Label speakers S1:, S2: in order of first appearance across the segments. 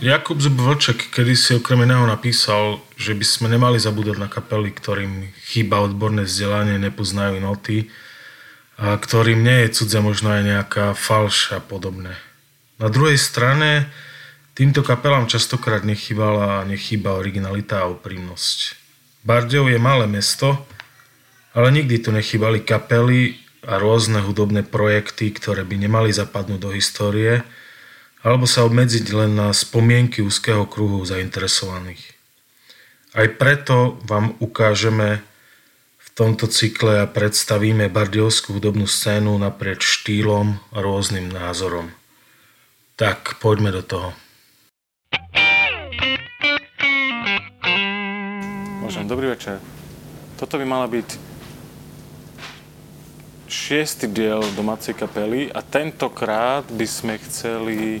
S1: Jakub Vlček kedy si okrem iného napísal, že by sme nemali zabúdať na kapely, ktorým chýba odborné vzdelanie, nepoznajú noty a ktorým nie je cudze možno aj nejaká falš a podobné. Na druhej strane týmto kapelám častokrát nechýbala a nechýba originalita a úprimnosť. Bardejov je malé mesto, ale nikdy tu nechýbali kapely a rôzne hudobné projekty, ktoré by nemali zapadnúť do histórie – alebo sa obmedziť len na spomienky úzkeho kruhu zainteresovaných. Aj preto vám ukážeme v tomto cykle a predstavíme bardiovskú hudobnú scénu naprieč štýlom a rôznym názorom. Tak poďme do toho.
S2: Môžem, dobrý večer. Toto by mala byť šiestý diel domácej kapely a tentokrát by sme chceli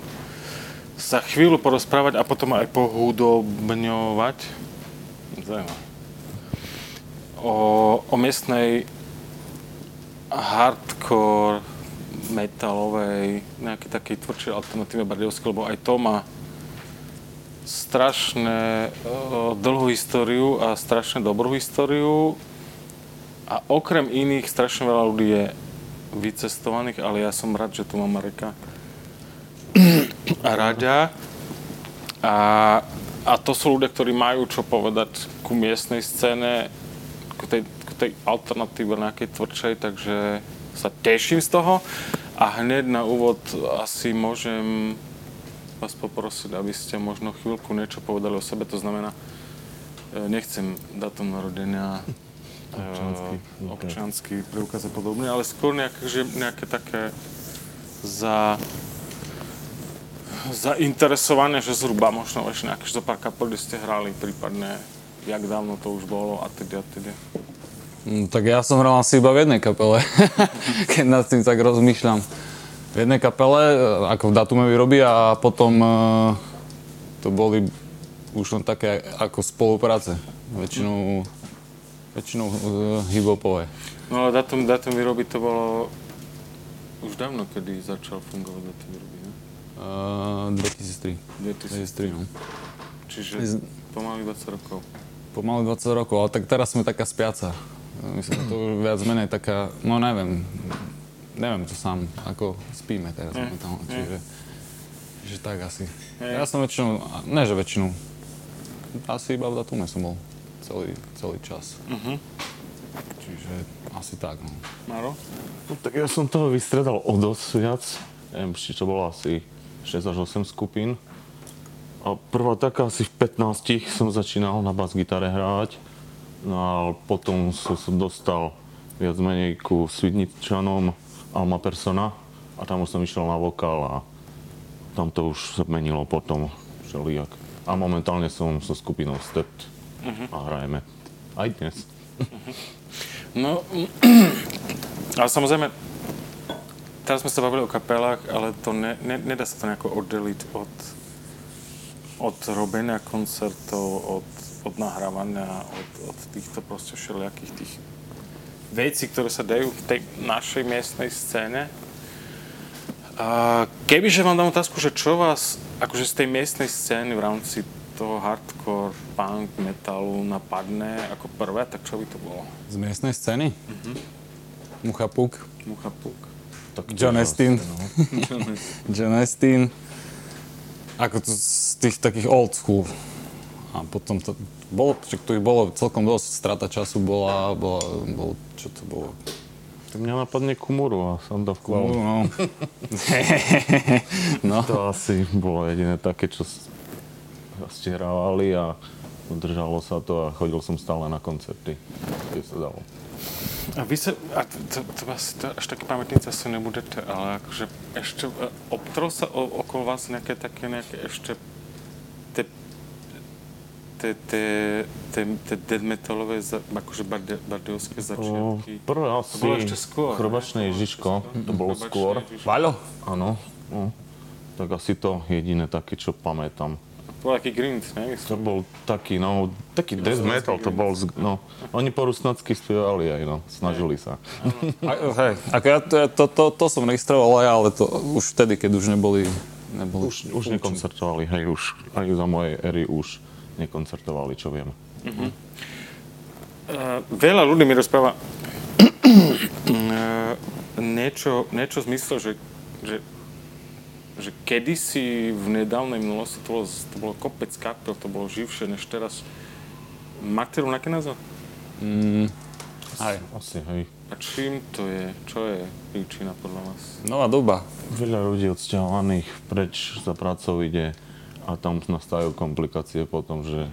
S2: sa chvíľu porozprávať a potom aj pohudobňovať. O, o miestnej hardcore metalovej, nejakej takej tvrdšej alternatíve bardejovskej, lebo aj to má strašne dlhú históriu a strašne dobrú históriu a okrem iných strašne veľa ľudí je vycestovaných, ale ja som rád, že tu mám Mareka a Raďa. A, a to sú ľudia, ktorí majú čo povedať ku miestnej scéne, ku tej, ku tej alternatíve nejakej tvrdšej, takže sa teším z toho. A hneď na úvod asi môžem vás poprosiť, aby ste možno chvíľku niečo povedali o sebe. To znamená, e, nechcem datum narodenia občanský, uh, občanský preukaz a podobne, ale skôr nejaké, že nejaké také za zainteresovanie, že zhruba možno ešte nejaké zo pár kapel, kde ste hrali, prípadne jak dávno to už bolo a teda a teda.
S3: Mm, tak ja som hral asi iba v jednej kapele, keď nad tým tak rozmýšľam. V jednej kapele, e, ako v Datume vyrobí a potom uh, to boli už len také ako spolupráce. Väčšinou väčšinou uh, hip-hopové.
S2: No ale datum, datum výroby to bolo už dávno, kedy začal fungovať datum výroby, ne?
S3: Uh, 2003.
S2: 2003. 2003 no. Čiže Z... pomaly 20 rokov.
S3: Pomaly 20 rokov, ale tak teraz sme taká spiaca. Myslím, že to už viac menej taká, no neviem, neviem to sám, ako spíme teraz mm. tam, čiže, čiže tak asi. Ja som väčšinou, ne že väčšinu, asi iba v datume som bol celý, celý čas. Uh-huh. Čiže asi tak, no.
S2: Maro?
S4: No, tak ja som toho vystredal o dosť viac. Neviem, či to bolo asi 6 až 8 skupín. A prvá taká asi v 15 som začínal na bas-gitare hrať. No a potom som sa dostal viac menej ku Svidničanom Alma Persona a tam už som išiel na vokál a tam to už sa menilo potom všelijak. A momentálne som so skupinou Stept uh-huh. a hrajeme aj dnes. Uh-huh.
S2: No, ale samozrejme, teraz sme sa bavili o kapelách, ale to ne, ne, nedá sa to nejako oddeliť od, od robenia koncertov, od, od nahrávania, od, od týchto proste všelijakých tých vecí, ktoré sa dajú v tej našej miestnej scéne. A kebyže vám dám otázku, že čo vás akože z tej miestnej scény v rámci toho hardcore, punk, metalu napadne ako prvé, tak čo by to bolo?
S3: Z miestnej scény? Uh-huh. Mucha Puk.
S2: Mucha Puk.
S3: Tak John Estin. No. John Estin. Ako to z tých takých old school. A potom to bolo, čo to ich bolo celkom dosť, strata času bola, bola, bol, čo to bolo?
S4: To mňa napadne Kumuru a v
S3: Kumuru, no.
S4: no. To asi bolo jediné také, čo ste hrávali a držalo sa to a chodil som stále na koncerty, kde sa dalo.
S2: A vy sa, a to, to, vás, to až taký pamätníci asi nebudete, ale akože ešte e, obtrol sa o, okolo vás nejaké také nejaké ešte te, te, te, te, te dead metalové, za, akože barde, bardiovské začiatky?
S4: prvé asi to bolo ešte skôr. Chrobačné Ježiško, to bolo skôr.
S3: Vaľo?
S4: Áno, no. Tak asi to jediné také, čo pamätám.
S2: To bol taký grind, ne?
S4: To bol taký, no, taký death metal, to bol, no, oni po rusnacky spievali aj, no, snažili sa.
S3: A, hej, ako ja to, to, to, to som registroval aj, ale to už vtedy, keď už neboli neboli
S4: Už, už nekoncertovali, hej, už aj za mojej éry už nekoncertovali, čo viem.
S2: Uh, veľa ľudí mi rozpráva uh, niečo, niečo zmysle, že, že, že kedysi v nedávnej minulosti to bolo, to bolo kopec kapel, to bolo živšie než teraz. Máte rovnaké názor?
S3: Aj.
S4: Asi, hej.
S2: A čím to je? Čo je príčina podľa vás?
S3: Nová doba.
S4: Veľa ľudí odsťahovaných preč za prácou ide a tam nastajú komplikácie potom, že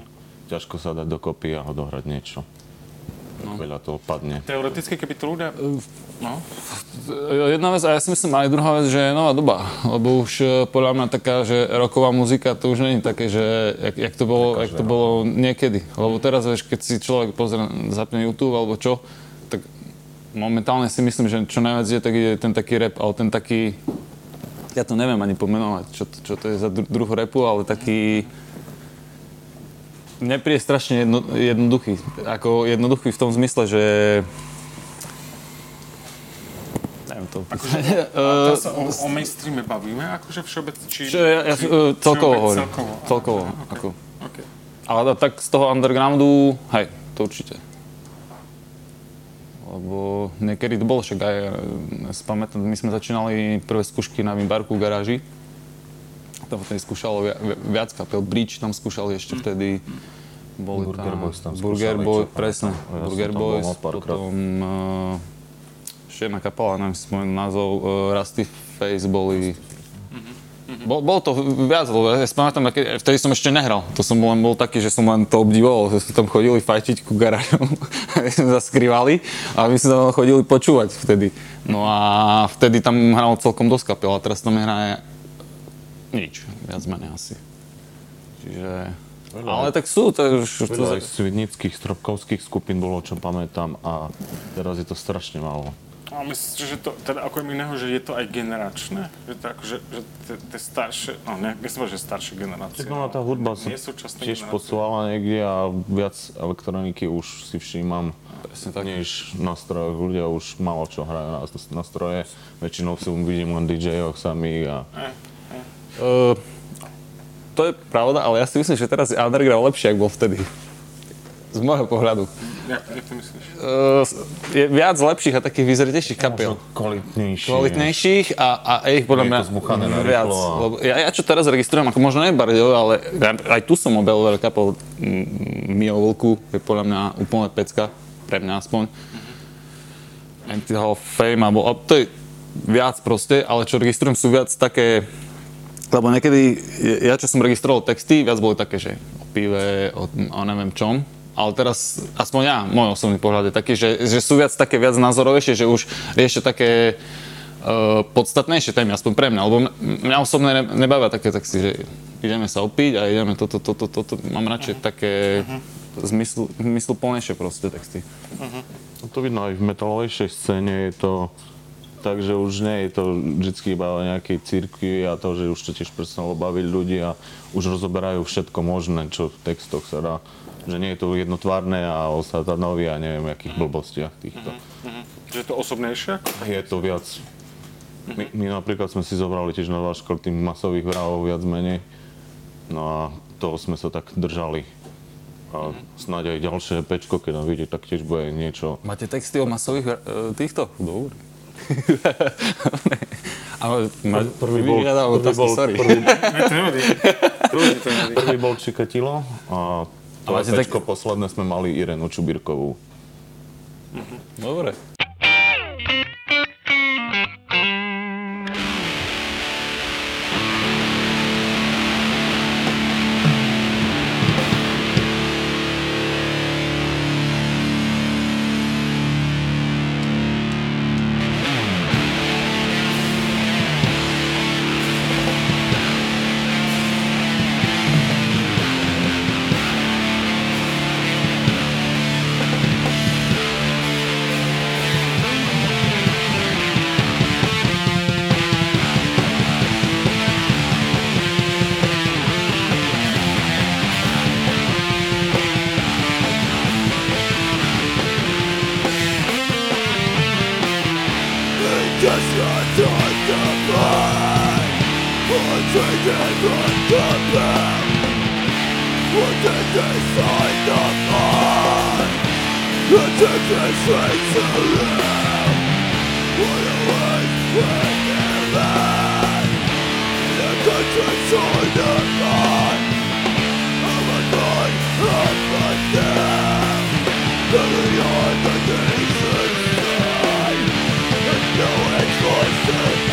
S4: ťažko sa dať dokopy a odohrať niečo. No. Veľa toho padne.
S2: Teoreticky, keby to ľudia... No,
S3: Jedna vec, a ja si myslím aj druhá vec, že je nová doba. Lebo už e, podľa mňa taká, že roková muzika, to už není také, že jak, jak, to, bolo, jak to bolo niekedy. Lebo teraz, vieš, keď si človek pozrie, zapne YouTube alebo čo, tak momentálne si myslím, že čo najviac je, tak je ten taký rap, ale ten taký, ja to neviem ani pomenovať, čo, to- čo to je za dru- druh rapu, ale taký, mne príde strašne jedno, jednoduchý. Ako jednoduchý v tom zmysle, že neviem to opísať.
S2: to sa o, o mainstreame bavíme, akože všeobecne, či...
S3: Čo ja, ja,
S2: či-
S3: uh, celkovo hovorím.
S2: Celkovo.
S3: Celkovo.
S2: Aha,
S3: Ako.
S2: okay.
S3: Ale tak z toho undergroundu, hej, to určite. Lebo niekedy to bolo však aj, e, si pamätám, my sme začínali prvé skúšky na Vimbarku v garáži. Tam vtedy skúšalo vi- vi- viac kapel. Bridge tam skúšali ešte vtedy. Boli
S4: Burger
S3: tam,
S4: Boys tam
S3: Burger
S4: skúšali,
S3: Boys,
S4: čo
S3: presne.
S4: Ja som
S3: Burger
S4: tam bol
S3: Boys,
S4: mal párkrát.
S3: potom uh, ešte jedna kapela, neviem si spomenúť názov, uh, Rusty Face boli bol, bolo to viac, lebo ja si pamätám, keď, vtedy som ešte nehral. To som len bol taký, že som len to obdivoval, že sme tam chodili fajčiť ku garážom, my sme sa skrývali a my sme tam chodili počúvať vtedy. No a vtedy tam hral celkom dosť kapel a teraz tam nehraje nič, viac menej asi. Čiže... Ale tak sú, to už... To,
S4: Veľa aj svidnických, stropkovských skupín bolo, čo pamätám a teraz je to strašne málo.
S2: A myslíte, že to, teda ako iného, že je to aj generačné? Že to akože, že tie- tie staršie, no ne, myslím, že staršie generácie.
S4: Tak no, tá hudba sa tiež
S2: generácie.
S4: posúvala niekde a viac elektroniky už si všímam
S3: Presne tak.
S4: než nástrojov. Ľudia už málo čo hrajú na nástroje. Väčšinou si vidím len DJ-och samých a
S3: Uh, to je pravda, ale ja si myslím, že teraz je underground lepší, ako bol vtedy. Z môjho pohľadu.
S2: Jak, jak to myslíš?
S3: Uh, je viac lepších a takých vyzretejších kapiel.
S4: kvalitnejšie.
S3: Kvalitnejších a, a je ich podľa mňa viac.
S4: a-
S3: Lebo ja, ja čo teraz registrujem, ako možno ne Bardio, ale ja, aj tu som objavil veľa kapel. Mio Vlku je podľa mňa úplne pecka, pre mňa aspoň. Empty Hall of Fame, alebo a to je viac proste, ale čo registrujem sú viac také, lebo niekedy, ja čo som registroval texty, viac boli také, že o pive, o, o neviem čom, ale teraz, aspoň ja, môj osobný pohľad je taký, že, že sú viac také viac názorovejšie, že už riešia také uh, podstatnejšie témy, aspoň pre mňa, lebo mňa, mňa osobne ne, nebavia také texty, že ideme sa opiť a ideme toto, toto, toto, mám radšej také zmysl, zmysluplnejšie proste texty.
S4: No To vidno aj v metalovejšej scéne je to tak, že už nie je to vždy iba o nejakej cirkvi a to, že už to tiež prestalo baviť ľudí a už rozoberajú všetko možné, čo v textoch sa dá. Že nie je to jednotvárne a o satanovi a neviem, akých blbostiach týchto.
S2: Že je to osobnejšie?
S4: Je to viac. My, my napríklad sme si zobrali tiež na váš tým masových vrahov viac menej. No a toho sme sa tak držali. A snáď aj ďalšie pečko, keď nám vyjde, tak tiež bude niečo
S3: Máte texty o masových uh, týchto? Dobre. Ale ma,
S4: Prvý bol, prvý bol,
S3: sorry.
S4: prvý, prvý bol Čikatilo a to
S3: máte
S4: pečko posledné sme mali Irenu Čubírkovú.
S3: Dobre.
S5: Just you're not the mind Or taken from the bell Within this sign to live What a waste when they land The country's on the I'm a god of my death on the day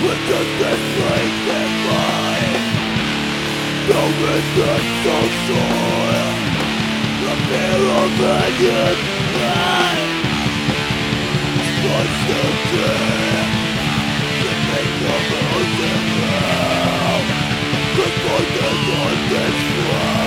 S5: With the dislike in mind No resistance of soil The fear of hanging back Strikes the deep The pain of losing now The void is on this world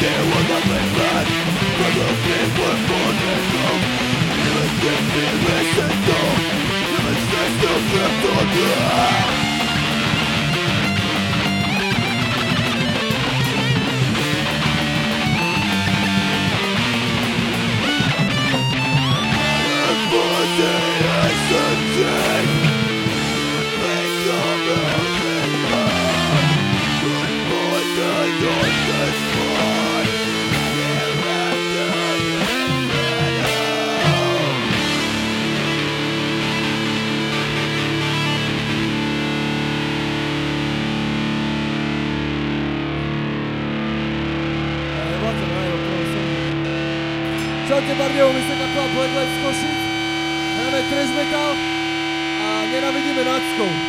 S5: there was nothing left Even if a Even if
S6: Bardiou, Vysoká Pla, Black Lives
S5: Košic. Hráme trash metal a nenávidíme náckou.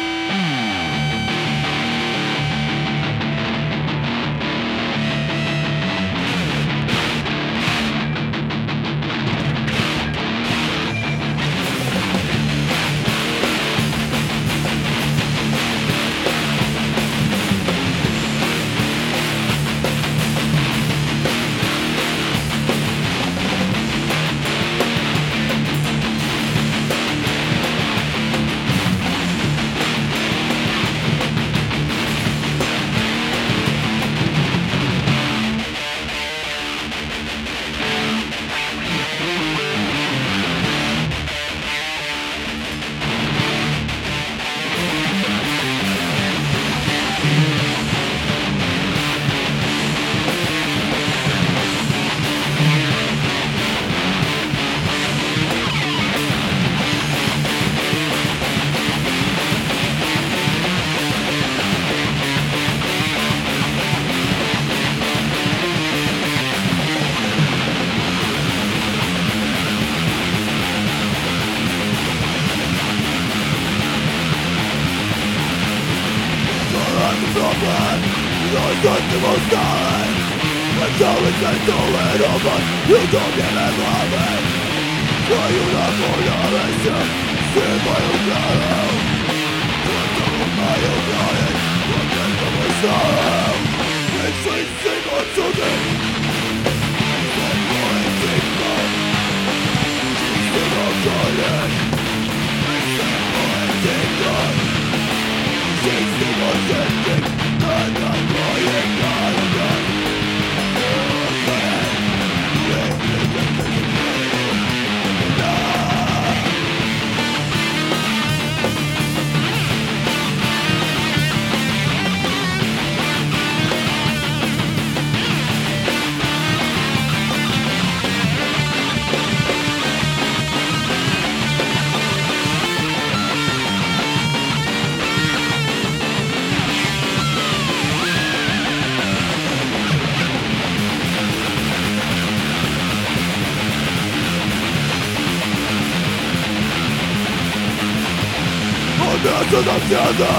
S6: together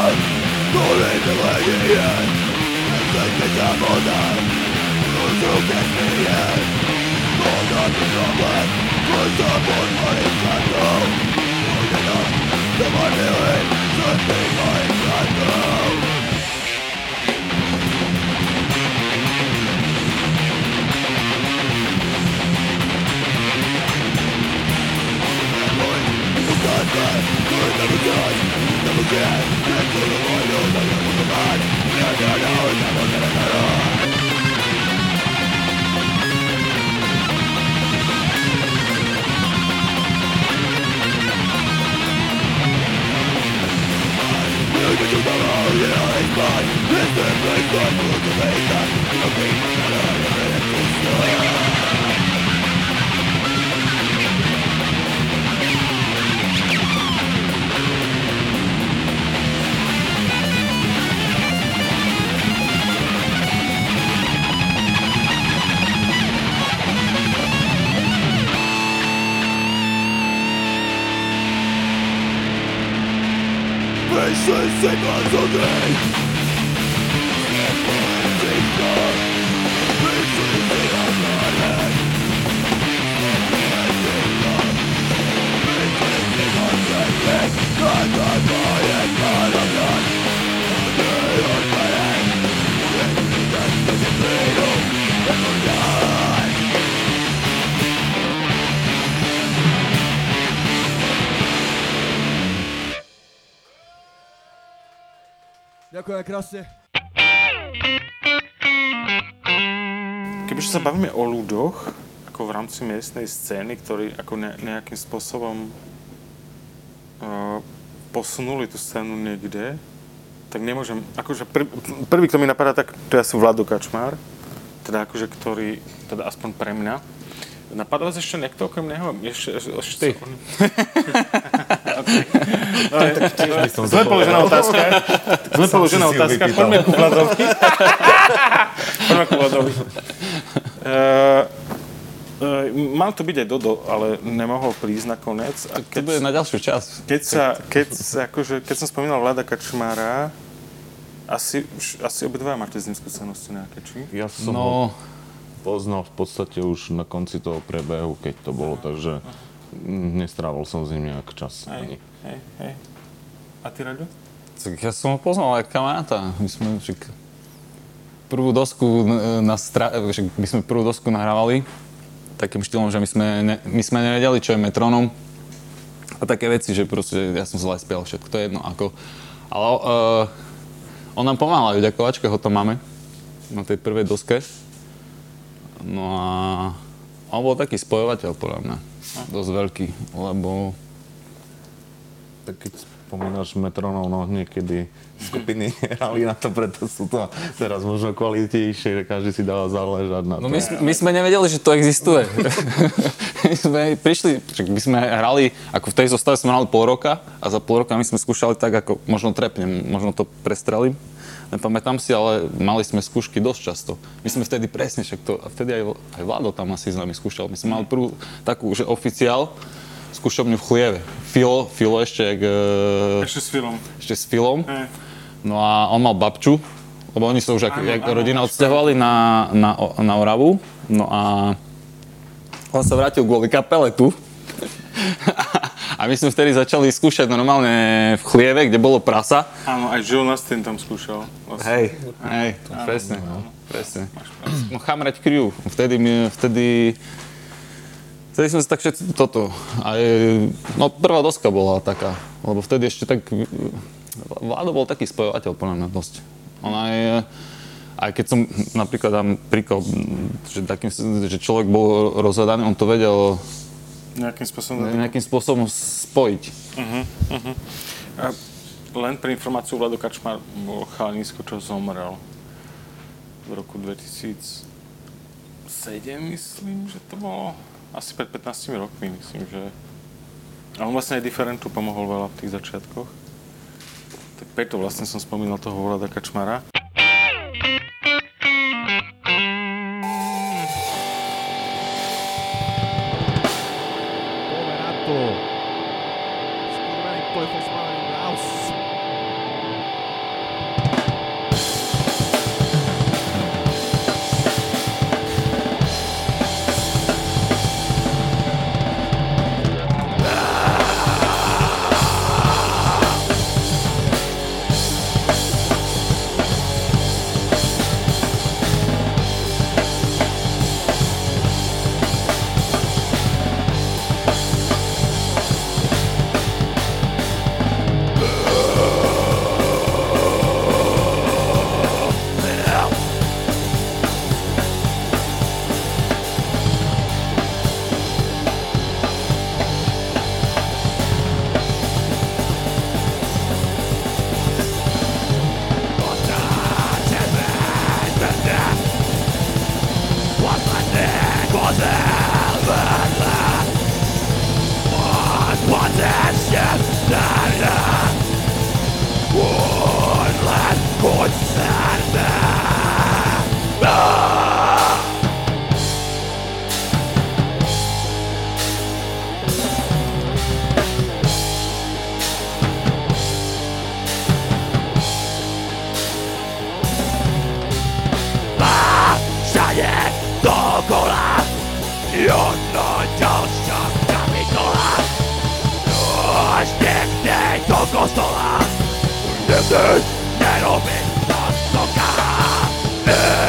S6: the way And
S5: take me down for that Those who get me in More than the problem Put up on my example Pulling up the my feeling Slipping my example Tomorrow, yeah, it's mine. It's the place I'm going to make that. Krásne.
S2: Kebyže sa bavíme o ľuďoch, ako v rámci miestnej scény, ktorí ako ne, nejakým spôsobom uh, posunuli tú scénu niekde, tak nemôžem, akože prv, prvý, kto mi napadá, tak to je asi Vlado Kačmár, teda akože ktorý, teda aspoň pre mňa. Napadá vás ešte niekto okrem neho? Ešte, ešte, Ty. no, Zle položená otázka. Zle položená otázka. Poďme ku Vladovi. Poďme ku Vladovi. Uh, uh, mal to byť aj Dodo, ale nemohol prísť nakoniec.
S3: A keď, to bude na ďalšiu čas.
S2: Keď, sa, keď, akože, keď som spomínal Vlada Kačmára, asi, asi obidva máte z ním skúsenosti nejaké, či?
S4: Ja som
S3: No,
S4: ho poznal v podstate už na konci toho prebehu, keď to bolo, takže mm, nestrávil som s ním nejak čas.
S2: Hej, hej, hej. A ty, Raďo?
S3: tak ja som ho poznal ako kamaráta. My sme však prvú dosku na stra- však my sme prvú dosku nahrávali takým štýlom, že my sme, ne, my sme nevedeli, čo je metronom a také veci, že proste ja som zle spiel všetko, to je jedno ako. Ale uh, on nám pomáhal aj v ďakovačke, ho tam máme na tej prvej doske. No a on bol taký spojovateľ podľa mňa, dosť veľký, lebo
S4: Tak keď spomínaš metronov, no niekedy skupiny hrali na to, preto sú to teraz možno kvalitnejšie, že každý si dáva záležať na to.
S3: No my, my sme nevedeli, že to existuje. my sme prišli, my sme hrali, ako v tej zostave sme hrali pol roka a za pol roka my sme skúšali tak, ako možno trepnem, možno to prestrelím. Nepamätám si, ale mali sme skúšky dosť často. My sme vtedy presne, však to, vtedy aj, aj Vlado tam asi s nami skúšal. My sme mali prvú takú, že oficiál, skúšobňu v Chlieve. Filo, Filo ešte, jak, e,
S2: Ešte s filmom.
S3: ešte s Filom.
S2: Hej.
S3: No a on mal babču, lebo oni sa už jak rodina odsťahovali na, na, na Oravu, no a on sa vrátil kvôli kapele tu. My sme vtedy začali skúšať normálne v chlieve, kde bolo prasa.
S2: Áno, aj Joe Nastin tam skúšal. Vlastne.
S3: Hej, hej, to presne, no, presne. No chamrať crew, vtedy, mi- vtedy, vtedy sme sa tak všetci toto, aj, no prvá doska bola taká, lebo vtedy ešte tak, Vlado bol taký spojovateľ podľa mňa dosť. On aj, aj keď som napríklad dám príklad, že, takým, že človek bol rozhľadaný, on to vedel
S2: Nejakým spôsobom.
S3: nejakým spôsobom spojiť.
S2: A len pre informáciu, Vlado Kačmar bol chalanisko, čo zomrel v roku 2007, myslím, že to bolo. Asi pred 15 rokmi, myslím, že... A on vlastne aj Differentu pomohol veľa v tých začiatkoch. Tak preto vlastne som spomínal toho Vlada Kačmara.
S5: ろみんなとか、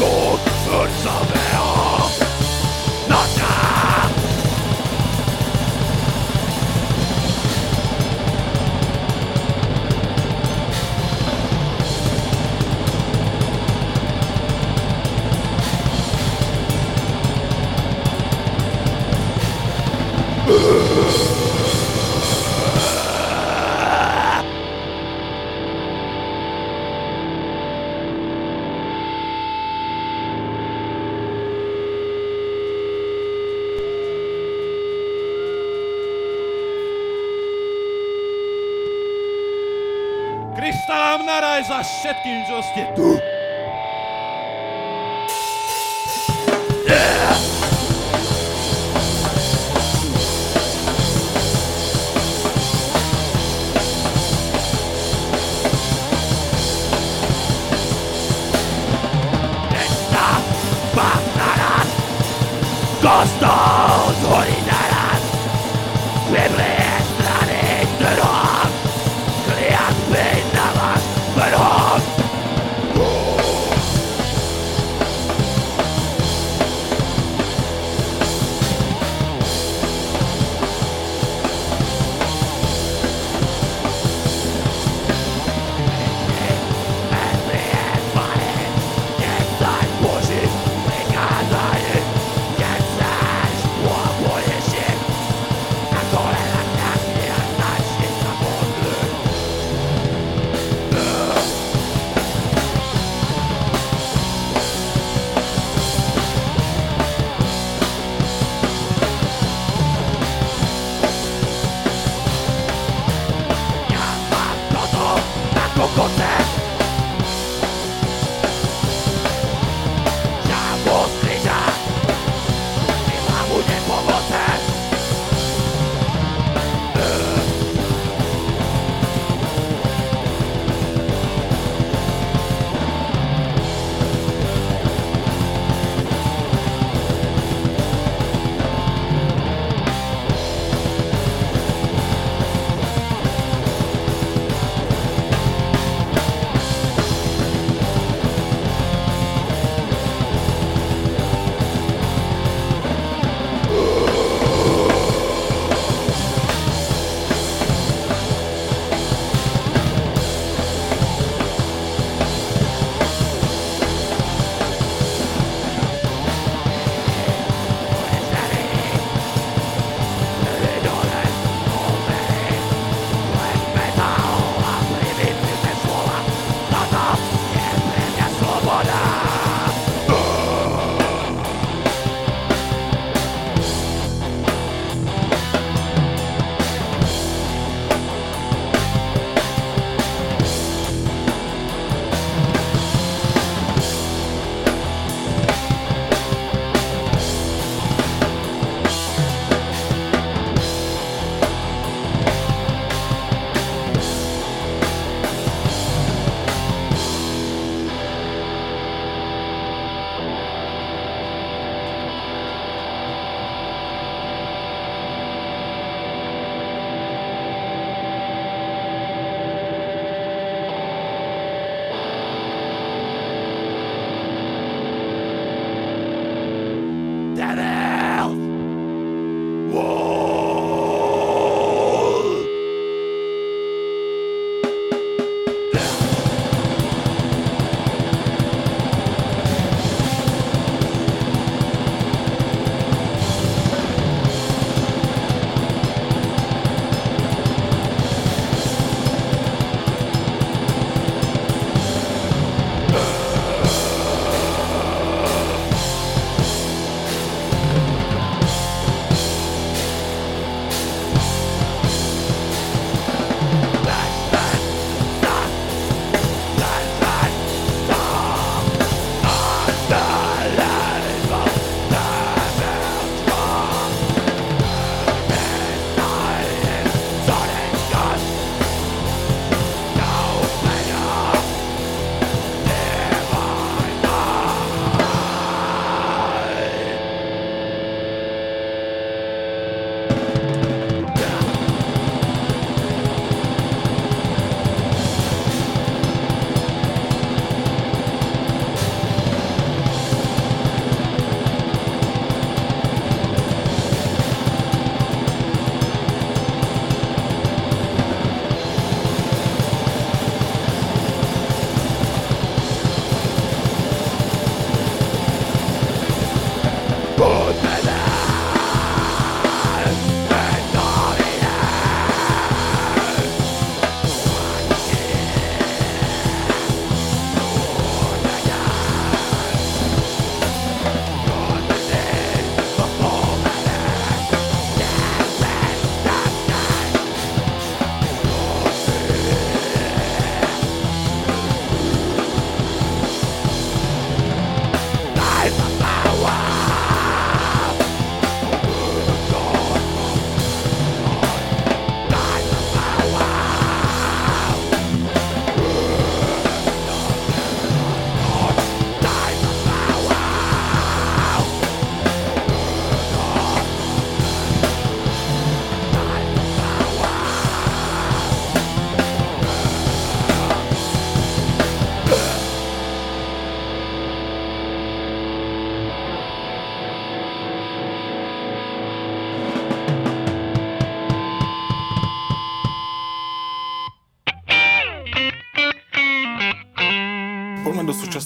S5: Lord. Za všetkým, čo ste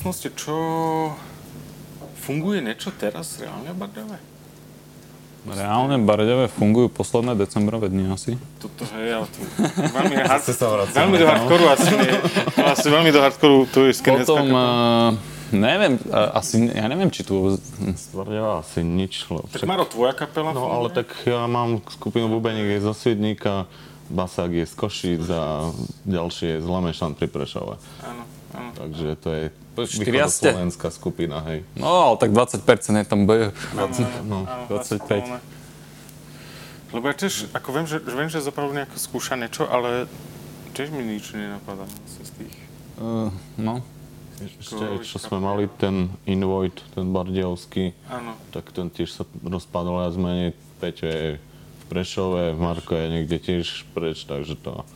S2: súčasnosti. Čo funguje niečo teraz reálne v Bardave?
S3: Reálne Barďave fungujú posledné decembrové dni asi.
S2: Toto, hej, ale to veľmi, hard, veľmi do
S4: no.
S2: hardcoru asi, asi veľmi do hardcoru tu je
S3: Potom, uh, neviem, uh, asi, ja neviem, či tu...
S4: Tvrdeva asi nič. lebo
S2: Tak
S4: však-
S2: Maro, tvoja kapela
S4: No ale tak ja mám skupinu Bubeník je zo Sviedníka, Basák je z Košíc a ďalší je z Lamešan pri Prešove.
S2: Áno, áno.
S4: Takže to je
S3: štyria ste?
S4: východoslovenská skupina, hej.
S3: No, ale tak 20% je tam B. 20,
S4: No,
S2: Áno,
S3: 25.
S2: naspolné. Lebo ja tiež, ako viem, že, že viem, že zopravdu nejako skúša niečo, ale tiež mi nič nenapadá asi z tých.
S3: uh, no,
S4: Ešte, čo sme mali, ten Invoid, ten Bardiovský,
S2: Áno.
S4: tak ten tiež sa rozpadol viac menej. Peťo je v Prešove, Marko je niekde tiež preč, takže to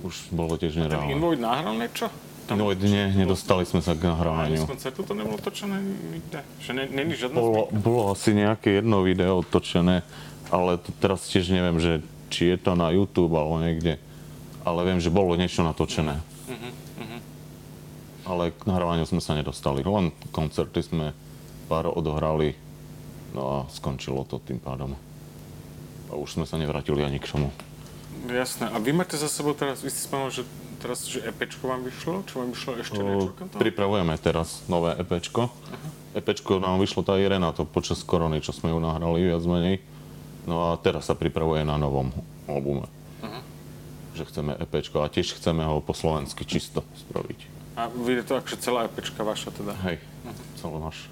S4: už bolo tiež
S2: Ten
S4: nereálne.
S2: Invoid nahral niečo?
S4: Invoid nie, nedostali sme sa k
S2: Ani z
S4: nahrávaniu.
S2: koncertu to nebolo točené nikde? Že ne, není žiadna
S4: Bolo, bolo asi nejaké jedno video točené, ale to teraz tiež neviem, že či je to na YouTube alebo niekde. Ale viem, že bolo niečo natočené. Ale k nahrávaniu sme sa nedostali. Len koncerty sme pár odohrali, no a skončilo to tým pádom. A už sme sa nevrátili ani k tomu.
S2: Jasné. A vy máte za sebou teraz, vy ste spomenuli, že teraz, že EPčko vám vyšlo? Čo vám vyšlo ešte niečo?
S4: Pripravujeme teraz nové EPčko. EPčko nám vyšlo tá Irena, to počas korony, čo sme ju nahrali viac menej. No a teraz sa pripravuje na novom albume. Že chceme EPčko a tiež chceme ho po slovensky čisto spraviť.
S2: A vyjde to akože celá EPčka vaša teda?
S4: Hej, celé náš.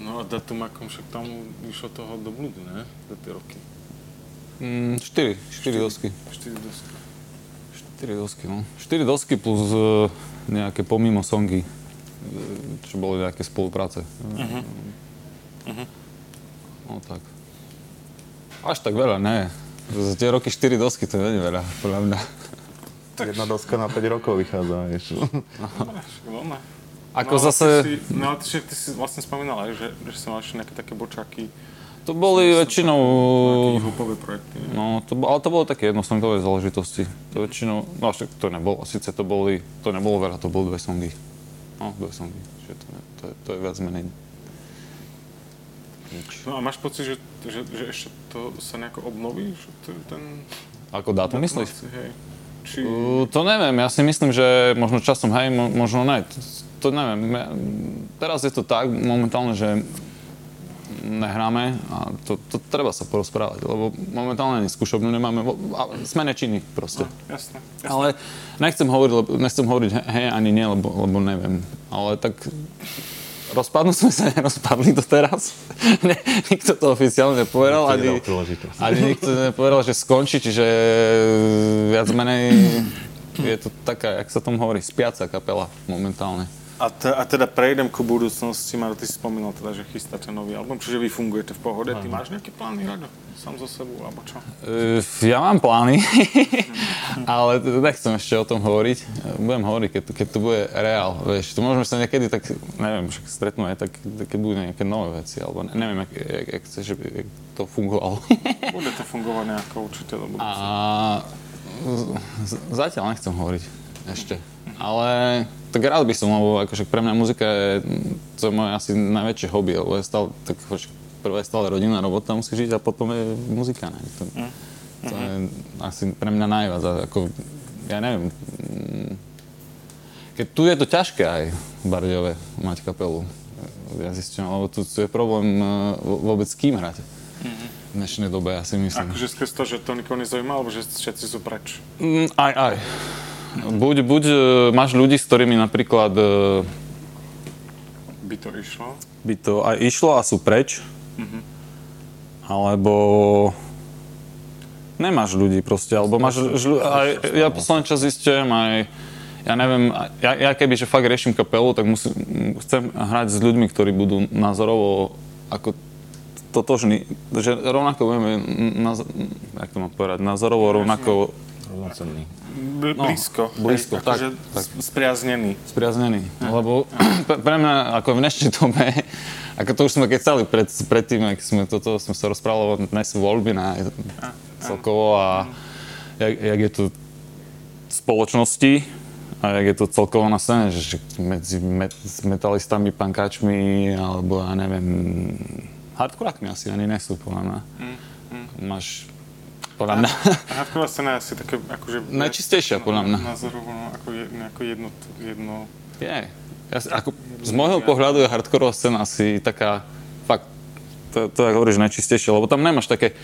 S2: No a datum, akom však tomu vyšlo toho do bludu, ne? Za tie roky.
S3: mm, 4, 4 dosky.
S2: 4 dosky.
S3: 4 dosky, no. 4 dosky plus uh, nejaké pomimo songy, eh, čo boli nejaké spolupráce. No tak. Až tak veľa, ne. Za tie roky 4 dosky to nie je veľa, podľa mňa.
S4: Jedna doska na 5 rokov vychádza, vieš.
S3: Ako
S2: no,
S3: zase,
S2: Ty si, no ty, si- ty si vlastne spomínal aj, že, že si mal ešte nejaké také bočáky,
S3: to boli väčšinou...
S2: nejaké hupové projekty. ne?
S3: No, to, ale to bolo také jednosongové záležitosti. To väčšinou, no však to nebolo, síce to boli, to nebolo veľa, to boli dve songy. No, dve songy, čiže to, je- to, je, to je viac menej. Nič.
S2: No a máš pocit, že, že, že ešte to sa nejako obnoví? Že to, ten...
S3: Ako dátum myslíš?
S2: Hej. Či...
S3: Uh, to neviem, ja si myslím, že možno časom, hej, mo- možno ne. To, to neviem. Ja, teraz je to tak momentálne, že nehráme a to, to treba sa porozprávať, lebo momentálne ani skúšobnú nemáme, a sme nečinní proste.
S2: Jasné. jasné.
S3: Ale nechcem hovoriť, lebo, nechcem hovoriť he- hej ani nie, lebo, lebo neviem. Ale tak rozpadnúť sme sa nerozpadli doteraz. Ne, nikto to oficiálne nepovedal, ani, ani nikto nepovedal, že skončí, čiže viac menej je to taká, jak sa tomu hovorí, spiaca kapela momentálne.
S2: A, te, a teda prejdem ku budúcnosti. Maro, ty si spomínal teda, že chystáte nový album, čiže vy fungujete v pohode. Ty máš nejaké plány, Rado? Sám zo sebou, alebo čo?
S3: Uh, Ja mám plány, ale t- nechcem ešte o tom hovoriť. Budem hovoriť, keď, keď to bude reál. Vieš, to môžeme sa niekedy tak, neviem, však stretnúť aj tak, keď budú nejaké nové veci, alebo ne, neviem, jak, jak, jak chceš, aby jak to fungovalo.
S2: Bude to fungovať nejako určite do
S3: A
S2: budúcnosti.
S3: z- zatiaľ nechcem hovoriť ešte. Ale tak rád by som, lebo akože pre mňa muzika je, to je moje asi najväčšie hobby, lebo je stále, tak prvé je stále rodinná robota, musí žiť a potom je muzika. Ne? To, to je asi pre mňa najviac. A ako, ja neviem, mm, keď tu je to ťažké aj v Bardiove mať kapelu. Ja zistím, lebo tu, tu je problém eh, vôbec s kým hrať. V dnešnej dobe, ja si myslím.
S2: Akože skrz to, že to nikoho nezaujíma, alebo že všetci sú preč.
S3: Mm, aj, aj. Buď, buď e, máš ľudí, s ktorými napríklad e,
S2: By to išlo.
S3: by to aj išlo a sú preč, alebo nemáš ľudí proste, alebo máš, žľu, aj, ja posledný čas zistujem aj, ja neviem, ja, ja keby, že fakt riešim kapelu, tak musím, chcem hrať s ľuďmi, ktorí budú názorovo ako totožní, že rovnako budeme, naz, jak to mám povedať, názorovo rovnako
S4: Rovnocenný.
S2: Bl- blízko.
S3: No, blízko,
S2: Hej,
S3: tak,
S2: akože
S3: tak.
S2: Spriaznený.
S3: spriaznený. Lebo pre pre mňa, ako v dnešnej dobe, ako to už sme kecali pred, predtým, ak sme toto, sme sa rozprávali o dnes voľby na celkovo a jak, jak je to v spoločnosti,
S5: A jak je to celkovo na scéne, že medzi met, s metalistami, pankáčmi, alebo ja neviem, hardkorákmi asi ani nesú, podľa mňa. Máš, podľa mňa,
S2: Hardcore scéna je asi také, akože...
S5: Najčistejšia, podľa mňa.
S2: Názorovo, no, ako, je, ako jedno, jedno...
S5: je. Ja, ako, z môjho pohľadu je hardkorová scéna asi taká, fakt, to, to ako hovoríš, najčistejšia, lebo tam nemáš také,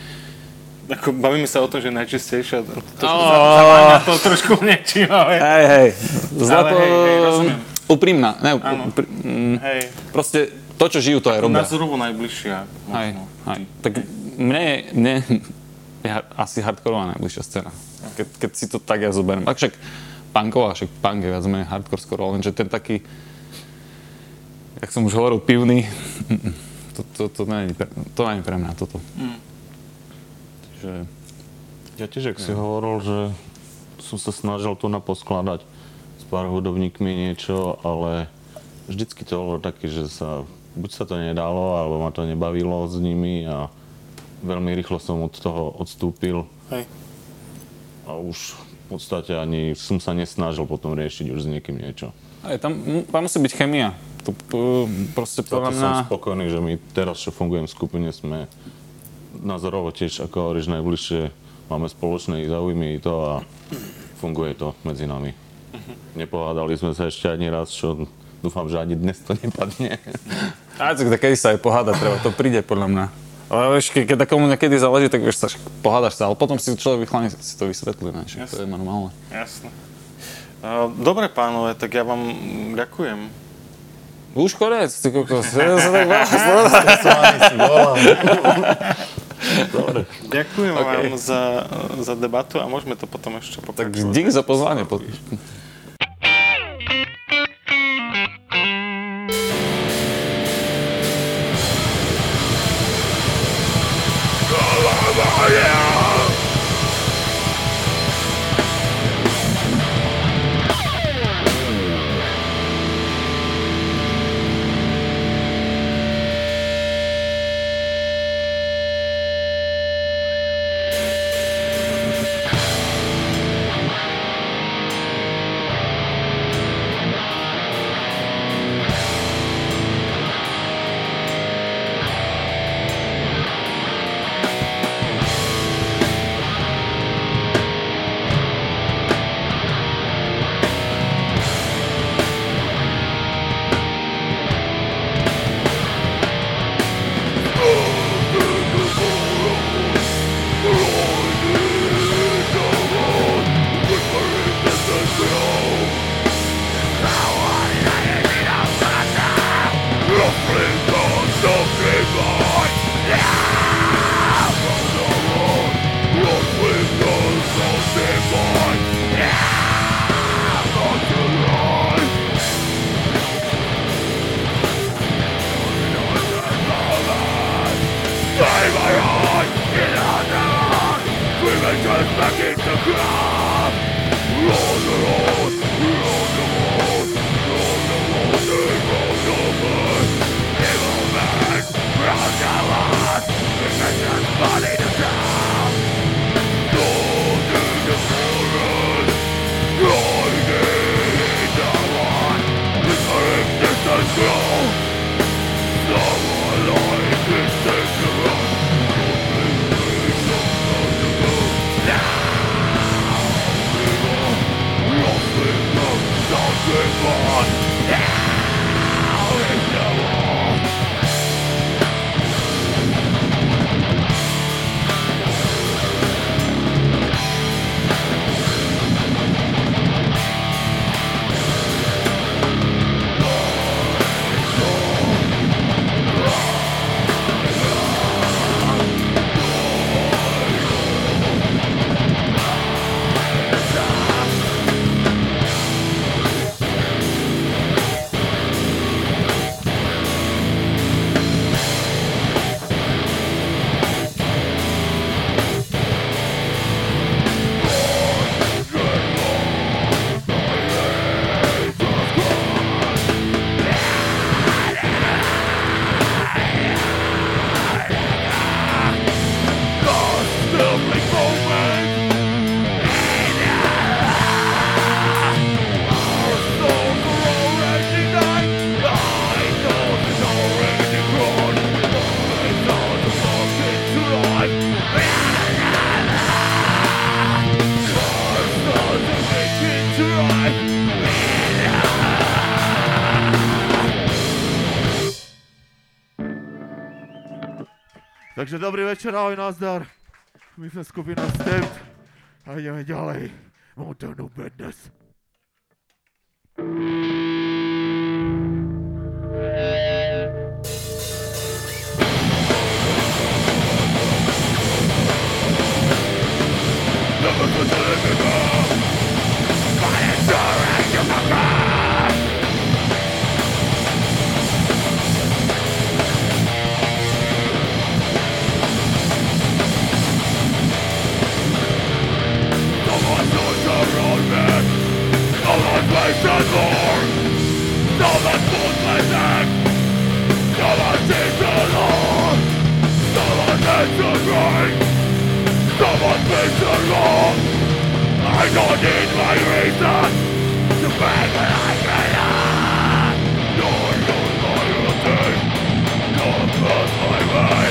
S2: Ako, bavíme sa o tom, že najčistejšia. To, to, zaváňa to trošku niečím, ale...
S5: hej, hej, zlato,
S2: hej, hej, rozumiem.
S5: úprimná, ne, upr, mm,
S2: Hej,
S5: proste to, čo žijú, to aj robia.
S2: názorovo najbližšia.
S5: Hej,
S2: Možno.
S5: hej. Tak mne, mne je asi hardkorová najbližšia scéna. Keď, keď si to tak ja zoberiem. A však punková, však punk je viac menej hardcore skoro, lenže ten taký, jak som už hovoril, pivný, to, to, to, není, pre, to není pre mňa toto. Čiže,
S4: Ja tiež, ak si hovoril, že som sa snažil tu naposkladať s pár hudobníkmi niečo, ale vždycky to bolo také, že sa, buď sa to nedalo, alebo ma to nebavilo s nimi a veľmi rýchlo som od toho odstúpil
S2: Hej.
S4: a už v podstate ani som sa nesnažil potom riešiť už s niekým niečo.
S5: aj tam, tam musí byť chemia. To, proste podľa mňa...
S4: som spokojný, že my teraz, čo fungujem v skupine, sme názorovo tiež, ako hovoríš, najbližšie máme spoločné záujmy i to a funguje to medzi nami. Nepohádali sme sa ešte ani raz, čo dúfam, že ani dnes to nepadne.
S5: Aj, tak kedy sa aj pohádať treba, to príde podľa mňa. Ale vieš, ke- keď takomu niekedy záleží, tak vieš sa, pohádaš sa, ale potom si človek vychlane si to vysvetlí, ne? To je normálne.
S2: Jasné. Dobre, pánové, tak ja vám ďakujem.
S5: Už konec, ty kokos. Ja sa tak bál.
S2: Ďakujem okay. vám za, za debatu a môžeme to potom ešte
S5: Tak
S2: pokračovať.
S5: dík za pozvanie. Takže dobrý večer, ahoj, nazdar. My sme skupina Step a ideme ďalej. Mountain Madness. Never to deliver, but it's alright. place and more No más bootlegging No más digital No más integrate No más visual I don't need my reason To beg that I cannot No, no loyalty No, cross my way